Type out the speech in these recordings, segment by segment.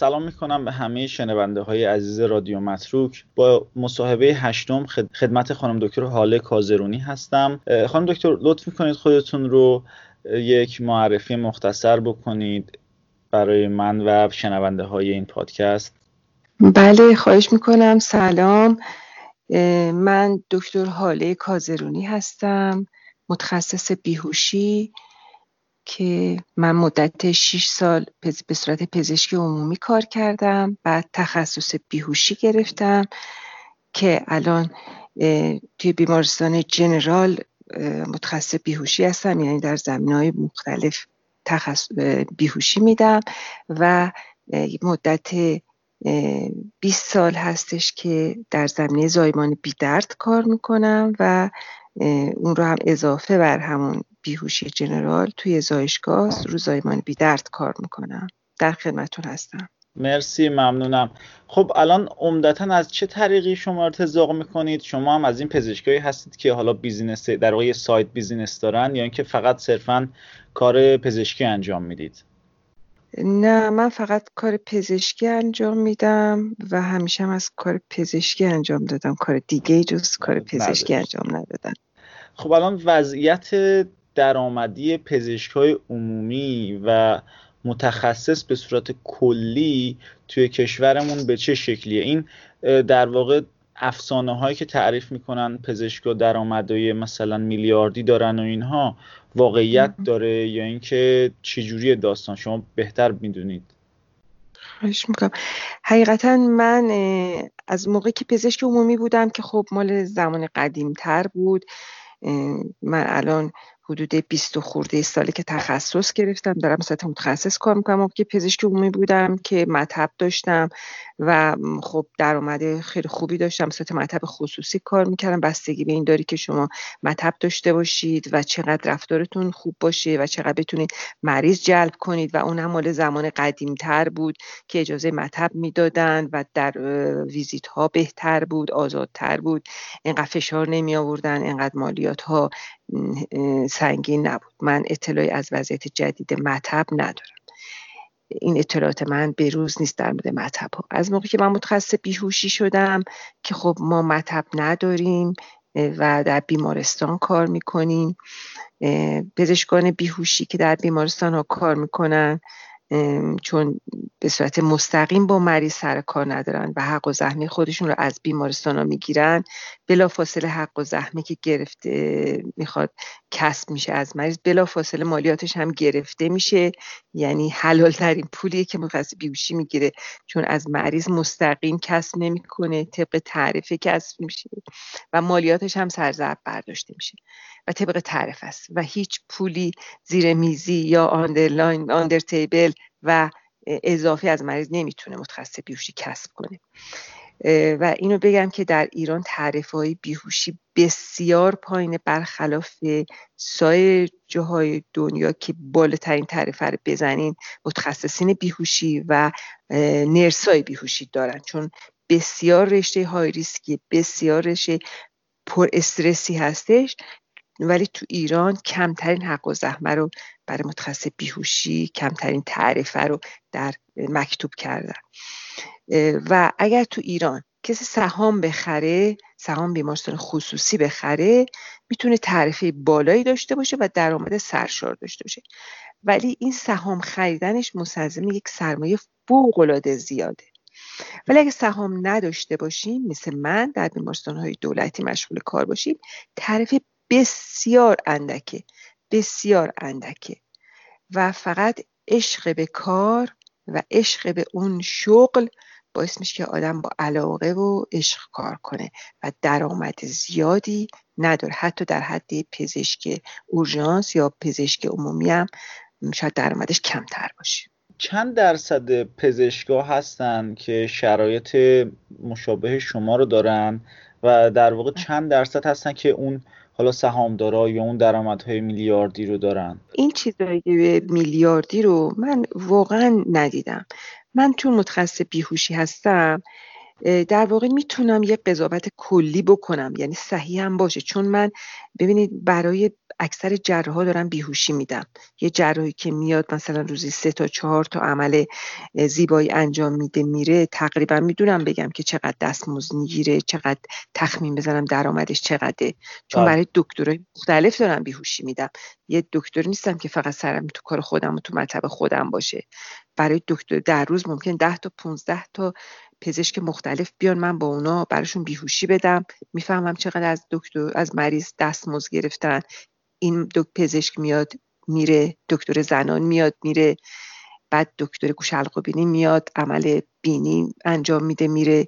سلام می‌کنم به همه شنونده های عزیز رادیو متروک. با مصاحبه هشتم خدمت خانم دکتر حاله کازرونی هستم. خانم دکتر لطف می‌کنید خودتون رو یک معرفی مختصر بکنید برای من و شنونده های این پادکست. بله خواهش می‌کنم. سلام. من دکتر حاله کازرونی هستم متخصص بیهوشی. که من مدت 6 سال به صورت پزشکی عمومی کار کردم بعد تخصص بیهوشی گرفتم که الان توی بیمارستان جنرال متخصص بیهوشی هستم یعنی در زمین های مختلف تخصص بیهوشی میدم و مدت 20 سال هستش که در زمینه زایمان بیدرد کار می‌کنم و اون رو هم اضافه بر همون بیهوشی general توی زایشگاه رو زایمان بیدرد کار می‌کنم در خدمتون هستم. مرسی ممنونم. خب الان عمدتا از چه طریقی شما ارتزاق می‌کنید؟ شما هم از این پزشکایی هستید که حالا business در واقع side business دارن یا اینکه فقط صرفا کار پزشکی انجام می‌دید؟ نه من فقط کار پزشکی انجام میدم و همیشه هم از کار پزشکی انجام دادم. کار دیگه جز کار پزشکی انجام ندادم. خب الان وضعیت درآمدی پزشکای عمومی و متخصص به صورت کلی توی کشورمون به چه شکلیه؟ این در واقع افسانه هایی که تعریف می‌کنن پزشکا درآمدهای مثلا میلیاردی دارن و اینها واقعیت داره یا اینکه چجوری داستان؟ شما بهتر می‌دونید. خواهش می‌کنم. حقیقتا من از موقعی که پزشک عمومی بودم که خب مال زمان قدیم تر بود من الان حدود 20 خورده سالی که تخصص گرفتم. دارم مثلا متخصص کار می‌کنم. که پزشک عمومی بودم که مطب داشتم و خب درآمد خیلی خوبی داشتم. مثلا مطب خصوصی کار می‌کردم. بستگی به این داری که شما مطب داشته باشید و چقدر رفتارتون خوب باشه و چقدر بتونید مریض جلب کنید و اون هم مال زمان قدیم تر بود که اجازه مطب می‌دادن و در ویزیت ها بهتر بود آزادتر بود. اینقدر فشار نمی آوردن اینقدر مالیات ها سنگین نبود. من اطلاعی از وضعیت جدید مطب ندارم. این اطلاعات من به روز نیست در مورد مطب ها. از موقعی که من متخصص بیهوشی شدم که خب ما مطب نداریم و در بیمارستان کار می‌کنیم. پزشکان بیهوشی که در بیمارستان ها کار می‌کنن چون به صورت مستقیم با مریض سر کار ندارن و حق و زحمه خودشون رو از بیمارستان ها می‌گیرن بلا فاصله حق و زحمه که گرفته می‌خواد کسب میشه از مریض بلا فاصله مالیاتش هم گرفته میشه. یعنی حلال ترین پولیه که مخصص بیوشی می‌گیره. چون از مریض مستقیم کسب نمی‌کنه طبق تعرفه کسب میشه و مالیاتش هم سرزرب برداشته میشه و طبق تعرف است. و هیچ پولی زیر میزی یا underline under table و اضافی از مریض نمی‌تونه متخصص بیهوشی کسب کنه. و اینو بگم که در ایران تعرفه های بیهوشی بسیار پایین برخلاف سایر جاهای دنیا که بالاترین تعرفه رو بزنین متخصصین بیهوشی و nurse ای بیهوشی دارن. چون بسیار رشته های ریسکی بسیار رشته پر استرسی هستش. ولی تو ایران کمترین حق و زحمه رو برای متخصص بیهوشی کمترین تعریفه رو در مکتوب کردن. و اگر تو ایران کسی سهام بخره سهام بیمارستان خصوصی بخره می‌تونه تعرفه بالایی داشته باشه و درآمد سرشار داشته باشه. ولی این سهام خریدنش مستلزم یک سرمایه فوق العاده زیاده. ولی اگه سهام نداشته باشیم مثل من در بیمارستان های دولتی مشغول کار باشیم تعرفه بسیار اندکه بسیار اندکه. و فقط عشق به کار و عشق به اون شغل باعث میشه که آدم با علاقه و عشق کار کنه و درآمد زیادی نداره. حتی در حد پزشک اورژانس یا پزشک عمومی هم شاید درآمدش کمتر باشه. چند درصد پزشکا هستن که شرایط مشابه شما رو دارن و در واقع چند درصد هستن که اون حالا سهامدارا یا اون درآمدهای میلیاردی رو دارن؟ این چیزایی میلیاردی رو من واقعا ندیدم. من چون متخصص بیهوشی هستم. در واقع می‌تونم یه قضاوت کلی بکنم یعنی صحیح هم باشه. چون من ببینید برای اکثر جراح دارم بیهوشی میدم. یه جراحی که میاد مثلا روزی سه تا چهار تا عمل زیبایی انجام میده میره تقریبا می‌دونم بگم که چقدر دستمزد می‌گیره چقدر تخمین بزنم درآمدش چقدره. چون بله. برای دکترای مختلف دارم بیهوشی میدم. یه دکتر نیستم که فقط سرم تو کار خودم و تو مطب خودم باشه. برای دکتر در روز ممکن ده تا 15 تا پزشک مختلف بیان من با اونا براشون بیهوشی بدم. می‌فهمم چقدر از دکتر از مریض دستمزد گرفتن. این دو پزشک میاد میره. دکتر زنان میاد میره. بعد دکتر گوش بینی میاد عمل بینی انجام میده میره.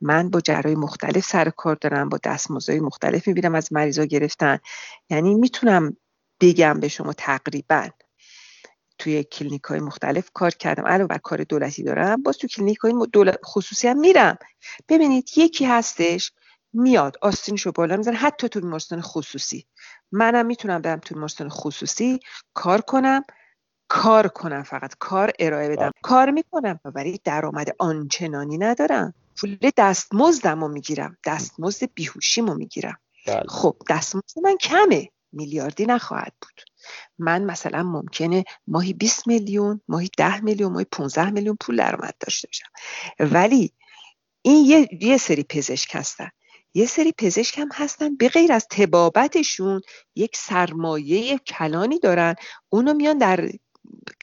من با جراحای مختلف سر کار دارم با دستمزدهای مختلف می‌بینم از مریضا گرفتن. یعنی می‌تونم بگم به شما تقریبا. توی کلینیک های مختلف کار کردم. علاوه بر کار دولتی دارم باز تو کلینیک های خصوصی هم میرم. ببینید یکی هستش میاد آستینشو بالا می‌زنه حتی تو بیمارستان خصوصی. منم می‌تونم برم تو بیمارستان خصوصی کار کنم کار کنم فقط کار ارائه بدم. بله. کار می‌کنم و برای درآمد آنچنانی ندارم. پول دستمزدم رو می‌گیرم دستمزد بیهوشیمو می‌گیرم. بله. خب دستمزد من کمه. میلیاردی نخواهد بود. من مثلا ممکنه ماهی 20 میلیون ماهی 10 میلیون ماهی 15 میلیون پول درآمد داشته باشم. ولی این یه, یه سری پزشک هستن. یه سری پزشک هم هستن به غیر از تبابتشون یک سرمایه کلانی دارن. اونو میان در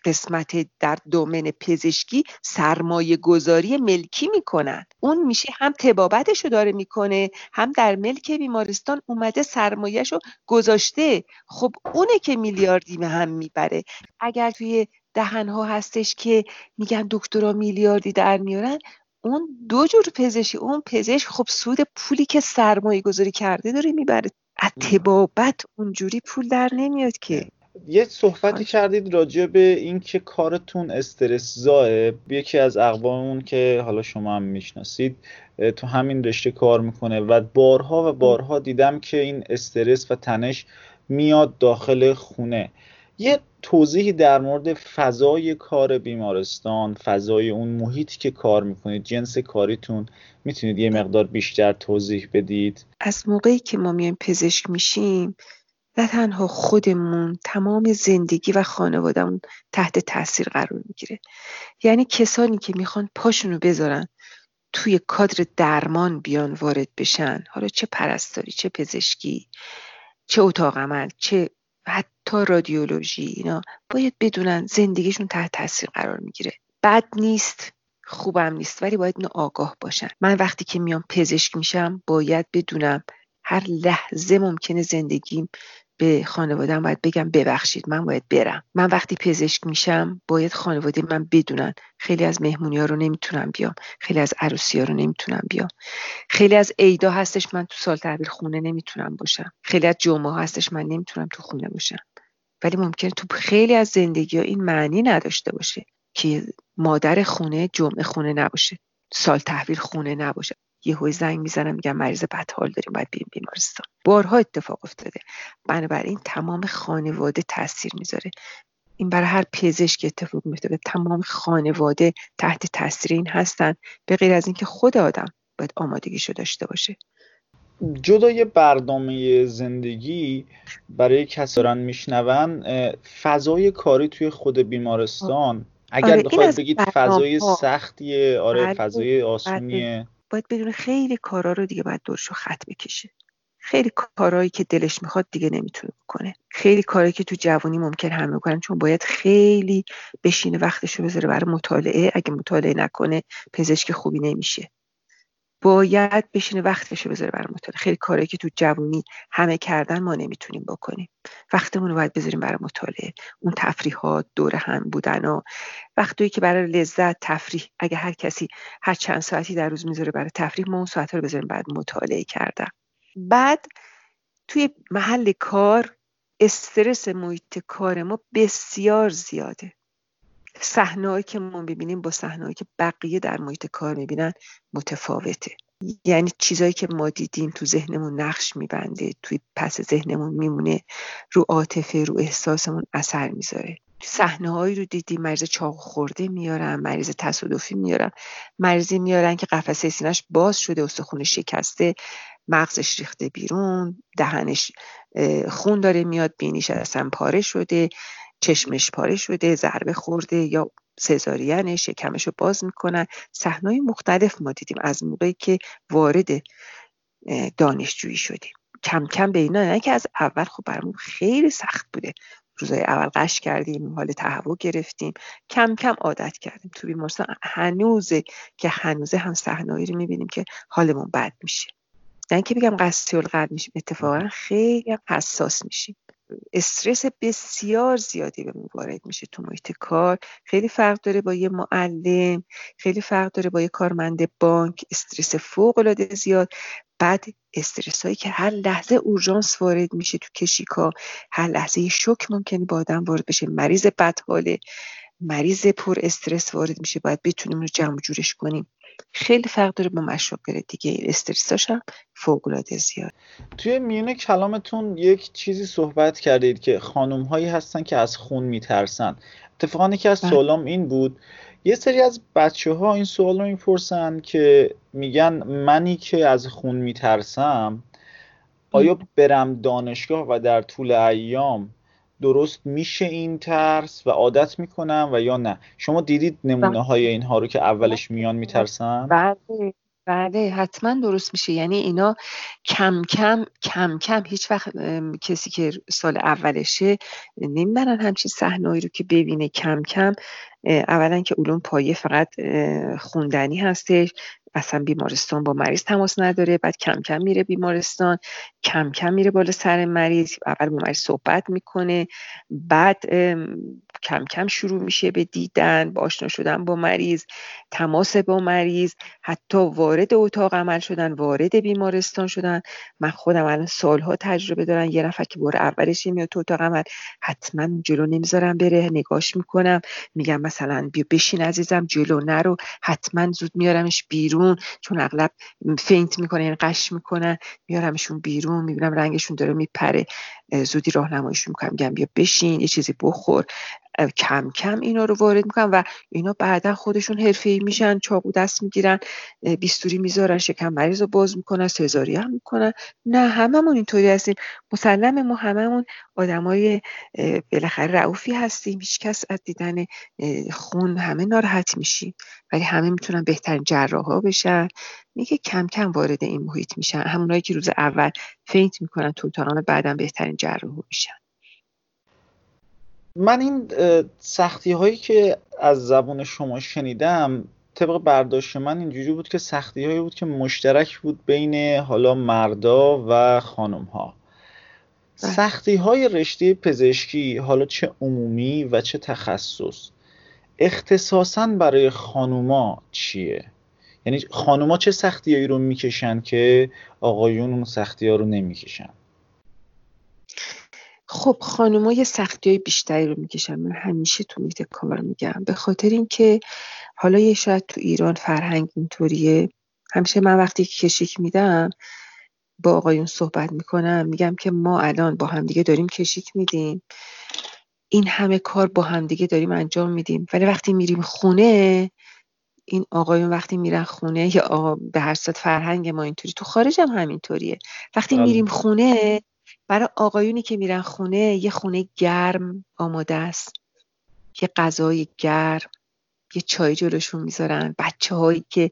قسمت در دومن پزشکی سرمایه گذاری ملکی می‌کنن. اون میشه هم تبابتشو داره می‌کنه هم در ملک بیمارستان اومده سرمایهشو گذاشته. خب اونه که میلیاردی به هم می‌بره. اگر توی دهنها هستش که میگن دکترا میلیاردی در میارن اون دو جور پزشکی اون پزشک خب سود پولی که سرمایه گذاری کرده داره می‌بره. از تبابت اونجوری پول در نمیاد که. یه صحبتی کردید راجع به اینکه کارتون استرس زاه یکی از اقوامون که حالا شما هم می‌شناسید تو همین رشته کار می‌کنه و بارها و بارها دیدم که این استرس و تنش میاد داخل خونه. یه توضیحی در مورد فضای کار بیمارستان فضای اون محیطی که کار می‌کنید جنس کاریتون می‌تونید یه مقدار بیشتر توضیح بدید؟ از موقعی که ما میایم پزشک میشیم نه تنها خودمون تمام زندگی و خانوادهمون تحت تاثیر قرار می‌گیره. یعنی کسانی که می‌خوان پاشونو بذارن توی کادر درمان بیان وارد بشن. حالا چه پرستاری چه پزشکی چه اتاق عمل چه حتی رادیولوژی اینا باید بدونن زندگیشون تحت تاثیر قرار می‌گیره. بد نیست خوبم نیست ولی باید اینو آگاه باشن. من وقتی که میام پزشک میشم باید بدونم هر لحظه ممکنه زندگیم به خانوادم باید بگم ببخشید. من باید برم. من وقتی پزشک میشم باید خانواده من بدونن. خیلی از مهمونی ها رو نمی‌تونم بیام. خیلی از عروسی ها رو نمی‌تونم بیام. خیلی از عیدا هستش من تو سال تحویل خونه نمی‌تونم باشم. خیلی از جمعه هستش من نمی‌تونم تو خونه باشم. ولی ممکنه تو خیلی از زندگی ها این معنی نداشته باشه که مادر خونه جمعه خونه نباشه. سال تحویل خونه نباشه. یهو زنگ می‌زنم میگم مریض بدحال داریم باید بریم بیمارستان. بارها اتفاق افتاده. بنابراین تمام خانواده تاثیر می‌ذاره. این برای هر پزشک اتفاق میفته تمام خانواده تحت تاثیر این هستن. به غیر از اینکه خود آدم باید آمادگیشو داشته باشه. جدای برنامه زندگی برای کساران میشنون فضای کاری توی خود بیمارستان. اگر آره بخواید بگید فضای سختیه آره بله، فضای بله. آسونیه. باید بدون خیلی کارا رو دیگه باید دورشو خط بکشه. خیلی کارهایی که دلش می‌خواد دیگه نمی‌تونه بکنه. خیلی کارهایی که تو جوانی ممکن همه بکنن چون باید خیلی بشینه وقتشو بذاره برای مطالعه. اگه مطالعه نکنه پزشک خوبی نمیشه. باید بشینه وقتش بذاره برای مطالعه خیلی کاری که تو جوونی همه کردن ما نمی‌تونیم بکنیم. وقتمون رو باید بذاریم برای مطالعه اون تفریحات دور هم بودن و وقتی که برای لذت تفریح. اگه هر کسی هر چند ساعتی در روز می‌ذاره برای تفریح ما اون ساعت رو بذاریم بعد مطالعه کردن. بعد توی محل کار استرس محیط کار ما بسیار زیاده. صحنه‌ای که ما ببینیم با صحنه‌ای که بقیه در محیط کار می‌بینن متفاوته. یعنی چیزایی که ما دیدیم تو ذهنمون نقش میبنده توی پس ذهنمون میمونه رو عاطفه رو احساسمون اثر می‌ذاره. صحنه رو دیدی مریض چاق خورده میارن مریض تصادفی میارن. مریضی میارن که قفسه سینش باز شده استخون شکسته مغزش ریخته بیرون دهنش خون داره میاد بینیش اصلا پاره شده. چشمش پاره شده ضربه خورده یا سزارین شکمش رو باز می‌کنن صحنه مختلف ما دیدیم از موقعی که وارد دانشجویی شدیم. کم کم به اینا نه که از اول خب برامون خیلی سخت بوده. روزای اول قش کردیم حال تهوع گرفتیم. کم کم عادت کردیم تو بیمارستان. هنوزه که هنوزه هم صحنه‌ای رو می‌بینیم که حالمون بد میشه. نه که بگم قصی القلب میشیم اتفاقا خیلی حساس میشیم. استرس بسیار زیادی به وارد میشه تو محیط کار. خیلی فرق داره با یه معلم خیلی فرق داره با یه کارمند بانک. استرس فوق العاده زیاد. بعد استرس هایی که هر لحظه اورژانس وارد میشه تو کشیکا هر لحظه شوک ممکنه با آدم وارد بشه. مریض بدحاله مریض پر استرس وارد میشه. باید بتونیم رو جمع جورش کنیم. خیلی فرق داره با مشاغل دیگه. استرساش هم فوق العاده زیاد. توی میون کلامتون یک چیزی صحبت کردید که خانم هایی هستن که از خون میترسن. اتفاقا که از بله. سوالام این بود. یه سری از بچه ها این سوال رو می‌پرسن که میگن منی که از خون میترسم آیا برم دانشگاه و در طول ایام درست میشه این ترس و عادت می‌کنم و یا نه؟ شما دیدید نمونه های اینها رو که اولش میان میترسن؟ بله بله حتما درست میشه. یعنی اینا کم کم کم کم هیچ وقت کسی که سال اولشه نمی‌برن همچین صحنه‌ای رو که ببینه کم کم. اولا که علوم پایه فقط خوندنی هستش. اصلا بیمارستان با مریض تماس نداره بعد کم کم میره بیمارستان کم کم میره بالا سر مریض اول با مریض صحبت می‌کنه بعد کم کم شروع میشه به دیدن با آشنا شدن با مریض تماس با مریض حتی وارد اتاق عمل شدن وارد بیمارستان شدن. من خودم الان سالها تجربه دارم یه نفر که بار اولش میاد تو اتاق عمل حتما جلو نمی‌ذارم بره نگاش می‌کنم. میگم مثلا بیا بشین عزیزم جلو نرو. حتما زود میارمش بیرون چون اغلب فینت می‌کنه یعنی قش می‌کنن میارمشون بیرون می‌بینم رنگشون داره میپره. زودی راهنماییشون می‌کنم. میگم بیا بشین یه چیزی بخور. کم کم اینا رو وارد می‌کنن و اینا بعدا خودشون ای میشن چاقو دست می‌گیرن. بیستوری می‌ذارن شکم مریض رو باز می‌کنن سزاری هم می‌کنن. نه هممون اینطوری هستیم. مسلم ما هممون آدمای بالاخره رعوفی هستیم. هیچکس از دیدن خون همه ناراحت میشیم. ولی همه می‌تونن بهترین جراح ها بشن. میگه کم کم وارد این محیط میشن. همونایی که روز اول فینت می‌کنن تو اتاق بعدا بهترین جراح میشن. من این سختی هایی که از زبان شما شنیدم طبق برداشت من اینجوری بود که سختی هایی بود که مشترک بود بین حالا مردا و خانم ها بله. سختی های رشته پزشکی حالا چه عمومی و چه تخصص اختصاصا برای خانوما چیه؟ یعنی خانوما چه سختی رو می‌کشن که آقایون اون سختی ها رو نمی‌کشن؟ خب خانوما یه سختی های بیشتری رو می‌کشن. من همیشه تو میت کار میگم. به خاطر اینکه حالا یه شاید تو ایران فرهنگ اینطوریه. همیشه من وقتی که کشیک میدم با آقایون صحبت می‌کنم. میگم که ما الان با همدیگه داریم کشیک میدیم. این همه کار با همدیگه داریم انجام میدیم. ولی وقتی میریم خونه این آقایون وقتی میرن خونه یا به هر فرهنگ ما اینطوری تو خارج هم همینطوریه. وقتی بله. میریم خونه برای آقایونی که میرن خونه یه خونه گرم آماده است. یه غذای گرم یه چای جلوشون می‌ذارن. بچه هایی که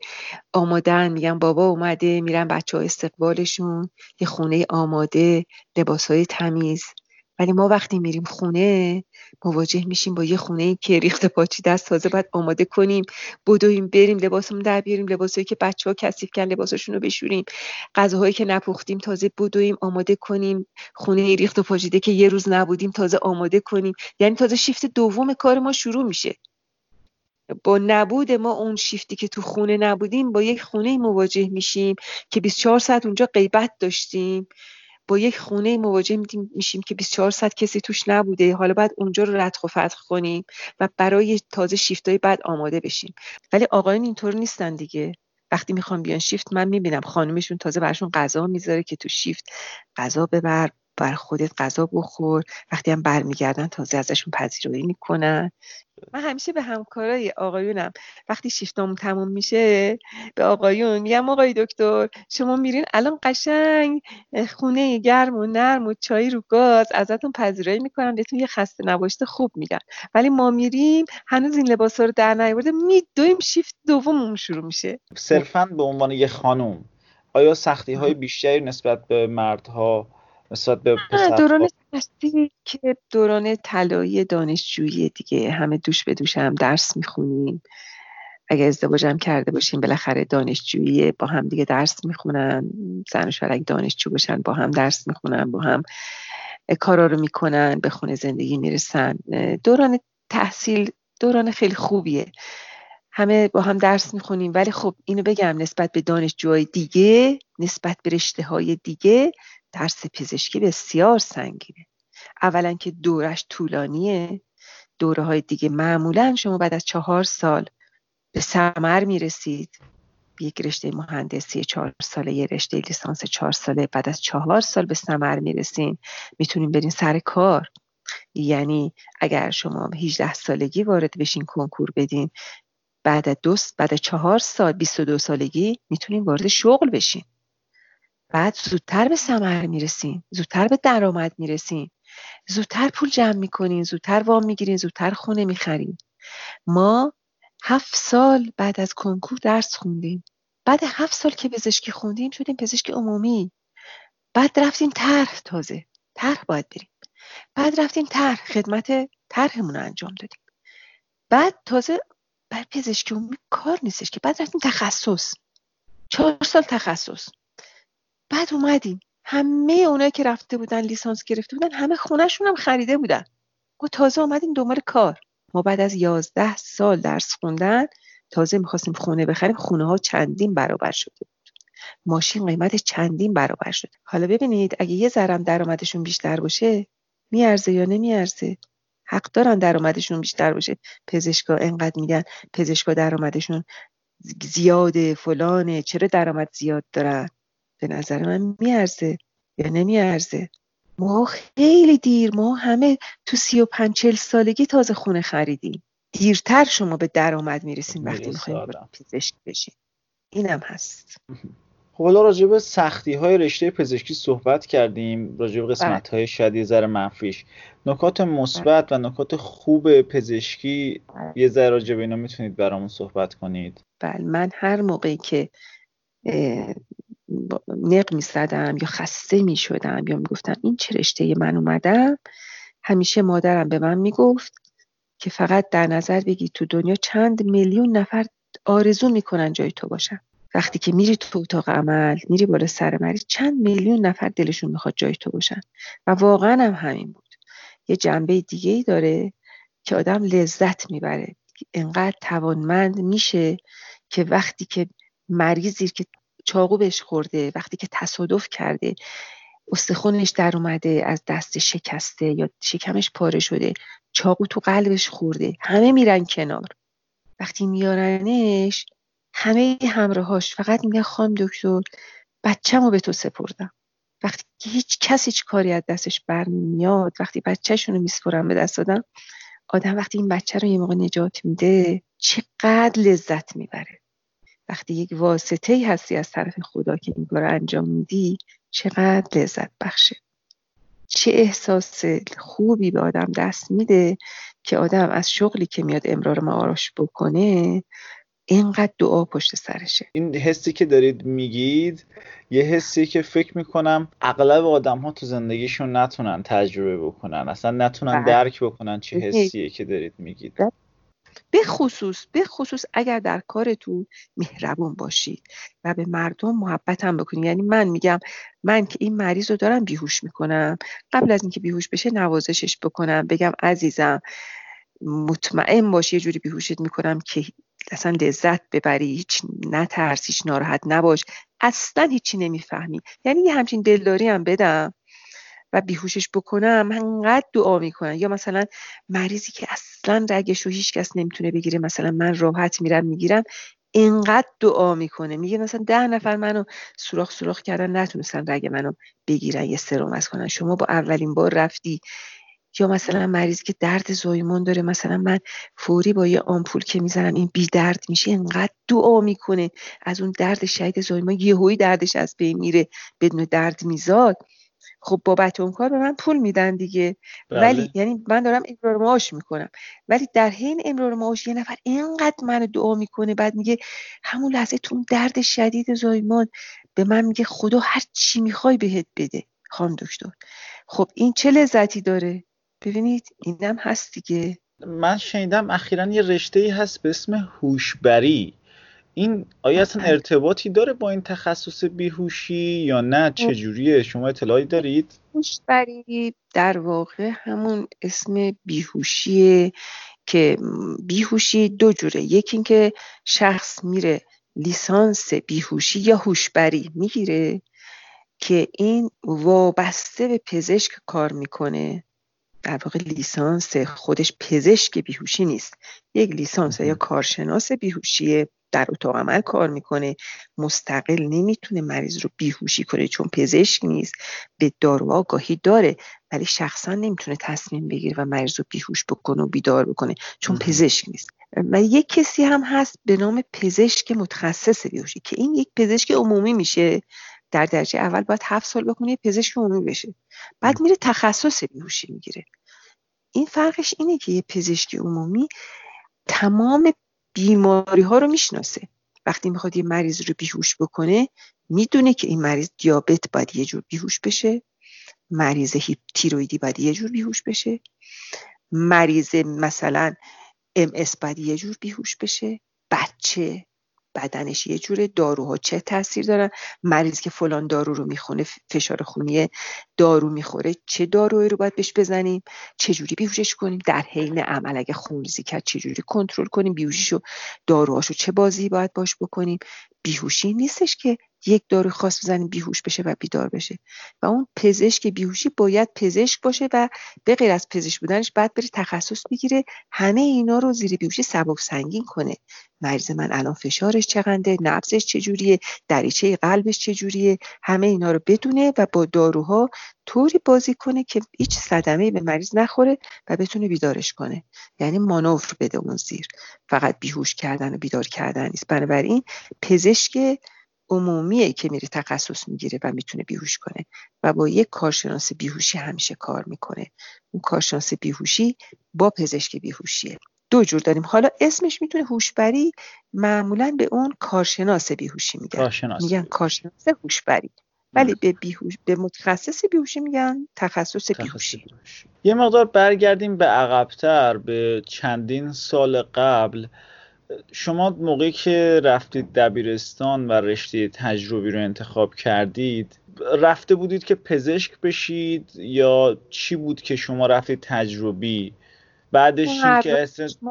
آمادن میگن بابا اومده میرن بچه ها استقبالشون. یه خونه آماده لباس های تمیز. ولی ما وقتی میریم خونه مواجه میشیم با یه خونه که ریخت پاچی دست تازه باید آماده کنیم. بدویم بریم لباسمون در بیاریم لباسایی که بچه ها کثیف کردن لباساشون رو بشوریم. غذاهایی که نپختیم تازه بدویم آماده کنیم. خونه ریخت و پاچیده که یه روز نبودیم تازه آماده کنیم. یعنی تازه شیفت دوم کار ما شروع میشه. با نبود ما اون شیفتی که تو خونه نبودیم با یک خونه مواجه میشیم که 24 ساعت اونجا غیبت داشتیم. با یک خونه مواجه میشیم که 24 ساعت کسی توش نبوده. حالا بعد اونجا رو ردخ و فتح کنیم و برای تازه شیفتای بعد آماده بشیم. ولی آقایان اینطور نیستن دیگه. وقتی می‌خوام بیان شیفت من می‌بینم خانومشون تازه برشون غذا می‌ذاره که تو شیفت غذا ببر. بر خودت غذا بخور. وقتی هم برمیگردن تازه ازشون پذیرایی می‌کنن. من همیشه به همکارای آقایونم وقتی شیفتام تموم میشه به آقایون میگم آقای دکتر شما میرین الان قشنگ خونه گرم و نرم و چای رو گاز ازتون پذیرایی می‌کنن بهتون یه خسته نباشته خوب میگن ولی ما میریم هنوز این لباس رو در نیورده میدویم شیفت دوممون شروع میشه. صرفا به عنوان یه خانم آیا سختی های بیشتری نسبت به مردها نسبت به دوران که دوران طلایی دانشجویی دیگه همه دوش به دوش هم درس می‌خونیم. اگه ازدواجم کرده باشیم بالاخره دانشجویی با هم دیگه درس می‌خونن. زن و شوهر دانشجو باشن با هم درس می‌خونن با هم کارا رو می‌کنن به خونه زندگی می‌رسن. دوران تحصیل دوران خیلی خوبیه. همه با هم درس می‌خونیم. ولی خب اینو بگم نسبت به دانشجوهای دیگه نسبت به رشته های دیگه درس پزشکی بسیار سنگینه. اولا که دورش طولانیه دوره های دیگه معمولا شما بعد از چهار سال به سمر می‌رسید. یک رشته مهندسی چهار ساله یه رشته لیسانس چهار ساله بعد از چهار سال به سمر می‌رسین. می‌تونین برین سر کار. یعنی اگر شما 18 سالگی وارد بشین کنکور بدین بعد دوست بعد چهار سال 22 سالگی می‌تونین وارد شغل بشین. بعد زودتر به ثمر می‌رسین زودتر به درآمد می‌رسین. زودتر پول جمع می‌کنین زودتر وام می‌گیرین زودتر خونه می‌خرین. ما هفت سال بعد از کنکور درس خوندیم. بعد هفت سال که پزشکی خوندیم شدیم پزشک عمومی. بعد رفتیم طرح تازه. طرح باید بریم. بعد رفتیم طرح خدمت طرحمون رو انجام دادیم. بعد تازه بر پزشکی عمومی کار نیستش که. بعد رفتیم تخصص. چهار سال تخصص. بعد اومدیم. همه اونایی که رفته بودن لیسانس گرفته بودن همه خونهشون هم خریده بودن. ما تازه آمدیم دنبال کار. ما بعد از یازده سال درس خوندن تازه می‌خواستیم خونه بخریم. خونه ها چندین برابر شده بود. ماشین قیمت چندین برابر شده حالا ببینید اگه یه ذرم درآمدشون بیشتر باشه میارزه یا نمیارزه؟ حق دارن درآمدشون بیشتر باشه. پزشکا انقدر میگن پزشکا درآمدشون زیاده فلانه. چرا درآمد زیاد دارن؟ به نظر من میارزه یا نمیارزه. ما خیلی دیر ما همه تو سی و پنج چل سالگی تازه خونه خریدیم. دیرتر شما به درآمد می‌رسین وقتی می‌خوایم پزشک بشین اینم هست. خب حالا راجع به سختی های رشته پزشکی صحبت کردیم راجع به بله. قسمت های شاید یه ذره منفیش. نکات مثبت و نکات خوب پزشکی بله. یه ذره راجع به اینا می‌تونید برامون صحبت کنید. بله من هر موقعی که نق می زدم یا خسته می شدم یا می گفتم این چه رشته من اومدم؟ همیشه مادرم به من می گفت که فقط در نظر بگی تو دنیا چند میلیون نفر آرزو می‌کنن جای تو باشن. وقتی که میری تو اتاق عمل میری بالا سر مریض چند میلیون نفر دلشون می‌خواد جای تو باشن. و واقعا هم همین بود. یه جنبه دیگه ای داره که آدم لذت می‌بره. انقدر توانمند میشه که وقتی که مریضی که چاقو بهش خورده وقتی که تصادف کرده استخونش در اومده از دست شکسته یا شکمش پاره شده چاقو تو قلبش خورده همه میرن کنار. وقتی میارنش همه همراهاش فقط میگن خانم دکتر بچه‌مو به تو سپردم. وقتی که هیچ کسی هیچ کاری از دستش برمیاد وقتی بچهشون رو میسپرم به دست دادم آدم وقتی این بچه رو یه موقع نجات میده چقدر لذت می‌بره. وقتی یک واسطه ای هستی از طرف خدا که این کار انجام میدی چقدر لذت بخشه. چه احساس خوبی به آدم دست میده که آدم از شغلی که میاد امرار معاش بکنه اینقدر دعا پشت سرشه. این حسی که دارید میگید یه حسی که فکر می‌کنم اغلب آدم ها تو زندگیشون نتونن تجربه بکنن. اصلا نتونن بله. درک بکنن چه حسیه که دارید میگید. به خصوص به خصوص اگر در کارتون مهربون باشید و به مردم محبت هم بکنید. یعنی من میگم من که این مریض رو دارم بیهوش می‌کنم. قبل از اینکه بیهوش بشه نوازشش بکنم. بگم عزیزم مطمئن باشی یه جوری بیهوشت می‌کنم که اصلا لذت ببری هیچ نترس هیچ ناراحت نباش. اصلا هیچی نمی‌فهمی. یعنی یه همچین دلداری هم بدم. و بیهوشش بکنم انقدر دعا می‌کنم. یا مثلا مریضی که اصلا رگش رو هیچ کس نمی‌تونه بگیره مثلا من راحت میرم می‌گیرم اینقدر دعا می‌کنه. میگه مثلا ده نفر منو سوراخ سوراخ کردن نتونستن رگ منو بگیرن یه سرم از کنن. شما با اولین بار رفتی. یا مثلا مریضی که درد زایمان داره مثلا من فوری با یه آمپول که می‌زنم این بی درد میشه انقدر دعا می‌کنه. از اون درد شهید زایمان یهویی دردش از بین میره بدون درد میزاد. خب بابت اون کار به من پول میدن دیگه. بله. ولی یعنی من دارم امرار معاش می‌کنم. ولی در حین امرار معاش یه نفر اینقدر منو دعا می‌کنه بعد میگه همون لحظه تو درد شدید زایمان به من میگه خدا هر چی می‌خوای بهت بده خان دکتر. خب این چه لذتی داره؟ ببینید اینم هست دیگه. من شنیدم اخیرا یه رشته ای هست به اسم هوشبری. این آیا اصلا ارتباطی داره با این تخصص بیهوشی یا نه؟ چجوریه؟ شما اطلاعی دارید؟ هوشبری در واقع همون اسم بیهوشیه که بیهوشی دو جوره. یکی اینکه شخص میره لیسانس بیهوشی یا هوشبری می‌گیره که این وابسته به پزشک کار می‌کنه. در واقع لیسانس خودش پزشک بیهوشی نیست. یک لیسانس یا کارشناس بیهوشیه. در اتاق عمل کار می‌کنه. مستقل نمی‌تونه مریض رو بیهوشی کنه چون پزشک نیست. به دارو آگاهی داره ولی شخصا نمی‌تونه تصمیم بگیره و مریض رو بیهوش بکنه و بیدار بکنه چون پزشک نیست. و یک کسی هم هست به نام پزشک متخصص بیهوشی که این یک پزشک عمومی میشه. در درجه اول باید هفت سال بکنه پزشک عمومی بشه. بعد میره تخصص بیهوشی می‌گیره. این فرقش اینه که یه پزشک عمومی تمام بیماری ها رو می‌شناسه. وقتی می‌خواد یه مریض رو بیهوش بکنه می‌دونه که این مریض دیابت باید یه جور بیهوش بشه. مریض تیرویدی باید یه جور بیهوش بشه. مریض مثلا ام اس باید یه جور بیهوش بشه. بچه بدنش یه جوره داروها چه تاثیر دارن مریض که فلان دارو رو می‌خونه فشار خونی دارو می‌خوره چه دارویی رو باید بهش بزنیم؟ چه جوری بیهوشش کنیم؟ در حین عمل اگه خونریزی کرد چه جوری کنترل کنیم؟ بیهوشیشو داروهاشو چه بازی باید باش بکنیم؟ بیهوشی نیستش که یک دارو خاص بزنیم بیهوش بشه و بیدار بشه. و اون پزشک بیهوشی باید پزشک باشه و به غیر از پزشک بودنش بعد بره تخصص بگیره. همه اینا رو زیر بیهوشی سبک سنگین کنه. مریض من الان فشارش چقدره نبضش چجوریه دریچه قلبش چجوریه؟ همه اینا رو بدونه و با داروها طوری بازی کنه که هیچ صدمه به مریض نخوره و بتونه بیدارش کنه. یعنی مانور بده اون زیر. فقط بیهوش کردن و بیدار کردن نیست. بنابراین پزشک عمومیه که میره تخصص می‌گیره و می‌تونه بیهوش کنه و با یک کارشناس بیهوشی همیشه کار می‌کنه. اون کارشناس بیهوشی با پزشک بیهوشیه. دو جور داریم. حالا اسمش می‌تونه هوشبری معمولا به اون کارشناس بیهوشی میگن. کارشناس. میگن کارشناس هوشبری. ولی به بیهوش به متخصص بیهوشی میگن تخصص بیهوشی. یه مقدار برگردیم به عقبتر به چندین سال قبل. شما موقعی که رفتید دبیرستان و رشته تجربی رو انتخاب کردید رفته بودید که پزشک بشید یا چی بود که شما رفتید تجربی؟ بعدش این که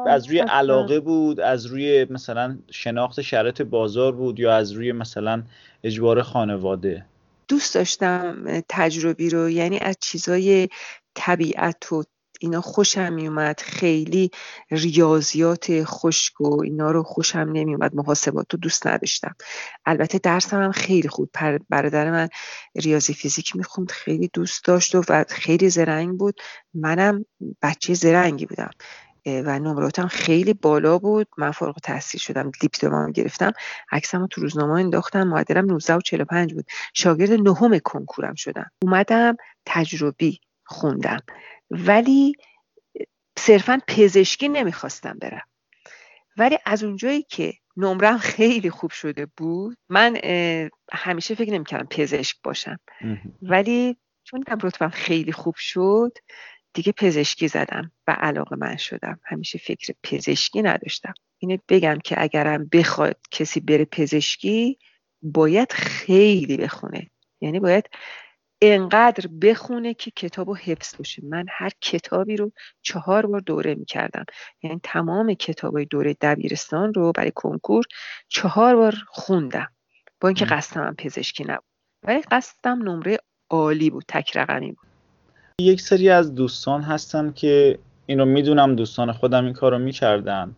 از روی علاقه بود از روی مثلا شناخت شرط بازار بود یا از روی مثلا اجبار خانواده؟ دوست داشتم تجربی رو یعنی از چیزای طبیعت و اینا خوشم میومد. خیلی ریاضیات خشک و اینا رو خوشم نمیومد. محاسبات رو دوست نداشتم. البته درسم هم خیلی خوب. برادر من ریاضی فیزیک می‌خوند خیلی دوست داشت و خیلی زرنگ بود. منم بچه زرنگی بودم. و نمراتم خیلی بالا بود. من فارغ تحصیل شدم. دیپلم گرفتم. عکسمو تو روزنامه انداختم. معدلم 19 و 45 بود. شاگرد نهم کنکورم شدم. اومدم تجربی خوندم. ولی صرفا پزشکی نمی‌خواستم برم. ولی از اونجایی که نمرم خیلی خوب شده بود من همیشه فکر نمی‌کردم پزشک باشم. ولی چون رتبم خیلی خوب شد دیگه پزشکی زدم و علاقه من شدم. همیشه فکر پزشکی نداشتم. اینه بگم که اگرم بخواد کسی بره پزشکی باید خیلی بخونه. یعنی باید انقدر بخونه که کتاب حفظ باشه من هر کتابی رو چهار بار دوره می‌کردم. یعنی تمام کتاب های دوره دبیرستان رو برای کنکور چهار بار خوندم. با اینکه قصدم هم پزشکی نبود. ولی قصدم نمره عالی بود تک رقمی بود. یک سری از دوستان هستن که اینو می‌دونم دوستان خودم این کارو می‌کردن.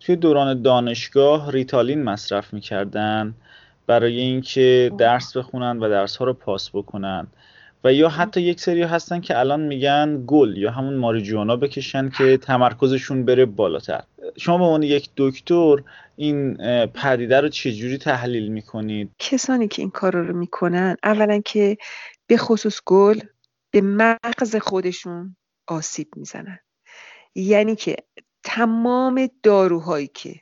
توی دوران دانشگاه ریتالین مصرف می‌کردن. برای اینکه درس بخونن و درس ها رو پاس بکنن. و یا حتی یک سری هستن که الان میگن گل یا همون ماریجوانا بکشن که تمرکزشون بره بالاتر. شما به عنوان یک دکتر این پدیده رو چجوری تحلیل می‌کنید؟ کسانی که این کار رو می‌کنن اولا که به خصوص گل به مغز خودشون آسیب می‌زنن. یعنی که تمام داروهایی که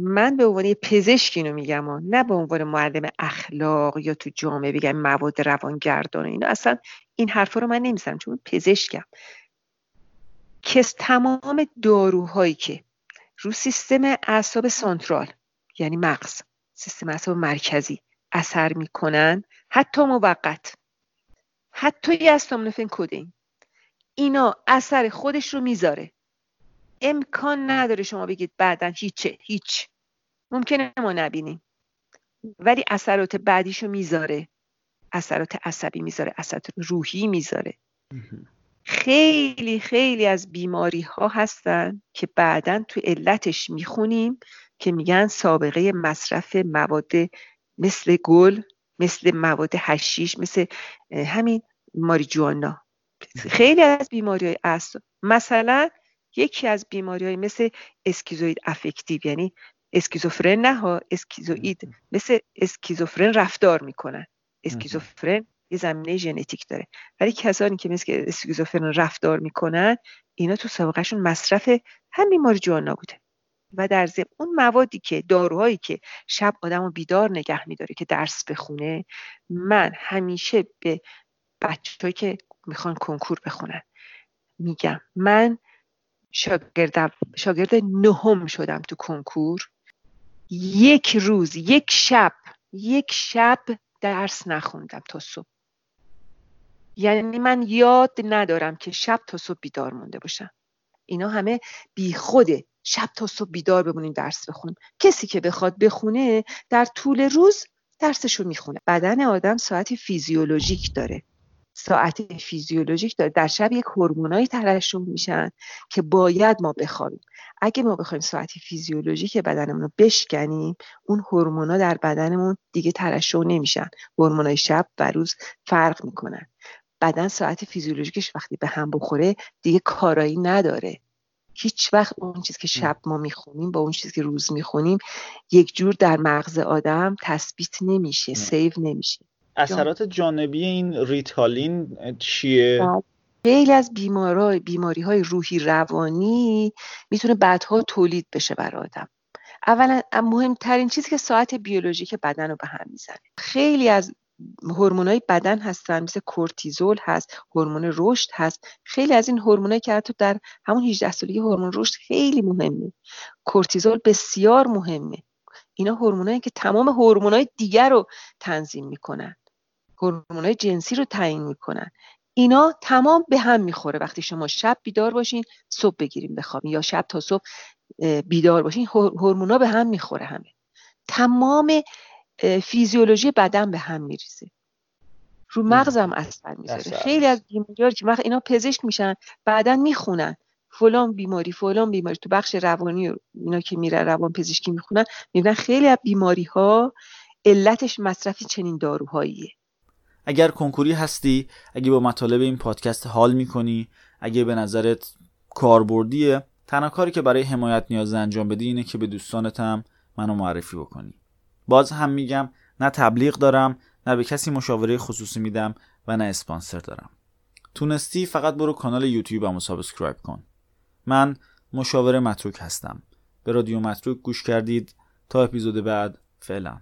من به عنوان پزشک اینو میگم و نه به عنوان معلم اخلاق یا تو جامعه بگم مواد روانگردان اینا اصلا این حرفا رو من نمی‌زنم چون پزشکم. کس تمام داروهایی که رو سیستم اعصاب سانترال یعنی مغز سیستم اعصاب مرکزی اثر می‌کنن حتی موقت حتی یه استامنوفن کدین اینا اثر خودش رو می‌ذاره. امکان نداره شما بگید بعدا هیچه هیچ. ممکنه ما نبینیم. ولی اثرات بعدیشو می‌ذاره. اثرات عصبی می‌ذاره اثرات روحی می‌ذاره. خیلی خیلی از بیماری ها هستن که بعدا تو علتش می‌خونیم که میگن سابقه مصرف مواد مثل گل مثل مواد حشیش مثل همین ماریجوانا. خیلی از بیماری های مثلا یکی از بیماری های مثل schizoid affective یعنی اسکیزوفرن نه ها schizoid مثل اسکیزوفرن رفتار می‌کنن. اسکیزوفرن یه زمینه ژنتیک داره. ولی کسانی که مثل اسکیزوفرن رفتار می‌کنن اینا تو سابقهشون مصرف همین ماریجوانا بوده. و در ضمن اون موادی که داروهایی که شب آدم رو بیدار نگه میداره که درس بخونه من همیشه به بچههایی که می‌خوان کنکور بخونن میگم من شاگرد, شاگرد نهم شدم تو کنکور. یک روز یک شب یک شب درس نخوندم تا صبح. یعنی من یاد ندارم که شب تا صبح بیدار مونده باشم. اینا همه بی خوده. شب تا صبح بیدار بمونیم درس بخونیم. کسی که بخواد بخونه در طول روز درسشو می‌خونه. بدن آدم ساعت فیزیولوژیک داره. ساعت فیزیولوژیک داره. در شب یک هورمونایی ترشح میشن که باید ما بخوابیم. اگه ما بخوایم ساعت فیزیولوژیک بدنمون رو بشکنیم اون هورمونا در بدنمون دیگه ترشح نمیشن. هورمونای شب و روز فرق می‌کنن. بدن ساعت فیزیولوژیکش وقتی به هم بخوره دیگه کارایی نداره. هیچ وقت اون چیز که شب ما می‌خونیم با اون چیزی که روز می‌خونیم یک جور در مغز آدم تثبیت نمیشه save نمیشه. اثرات جانبی این ریتالین چیه؟ بله. خیلی از بیماری, بیماری های روحی روانی می‌تونه بعدها تولید بشه برای آدم. اولا مهمترین چیزی که ساعت بیولوژیک بدن رو به هم می‌زنه. خیلی از هورمونای بدن هستن مثل کورتیزول هست هورمون رشد هست. خیلی از این هورمونایی که حتی در همون 18 سالگی هورمون رشد خیلی مهمه. کورتیزول بسیار مهمه. اینا هورمونایی که تمام هورمونای دیگر رو تنظیم می‌کنن. هورمونای جنسی رو تعیین می‌کنن. اینا تمام به هم می‌خوره. وقتی شما شب بیدار باشین صبح بگیریم بخوابین یا شب تا صبح بیدار باشین هورمونا به هم می‌خوره همه. تمام فیزیولوژی بدن به هم میریزه. رو مغزم اثر می‌ذاره. خیلی از بیماری‌ها که وقت اینا پزشک میشن بعدا می‌خونن. فلان بیماری فلان بیماری. تو بخش روانی اینا که میره روان پزشکی می‌خونن می‌بینن خیلی از بیماری ها علتش مصرف چنین داروهاییه. اگر کنکوری هستی اگه با مطالب این پادکست حال می‌کنی اگه به نظرت کاربردیه تنها کاری که برای حمایت نیازه انجام بدی اینه که به دوستانت هم منو معرفی بکنی. باز هم میگم نه تبلیغ دارم نه به کسی مشاوره خصوصی میدم و نه اسپانسر دارم. تونستی فقط برو کانال یوتیوبمو subscribe کن. من مشاور متروک هستم. به رادیو متروک گوش کردید. تا اپیزود بعد فعلا.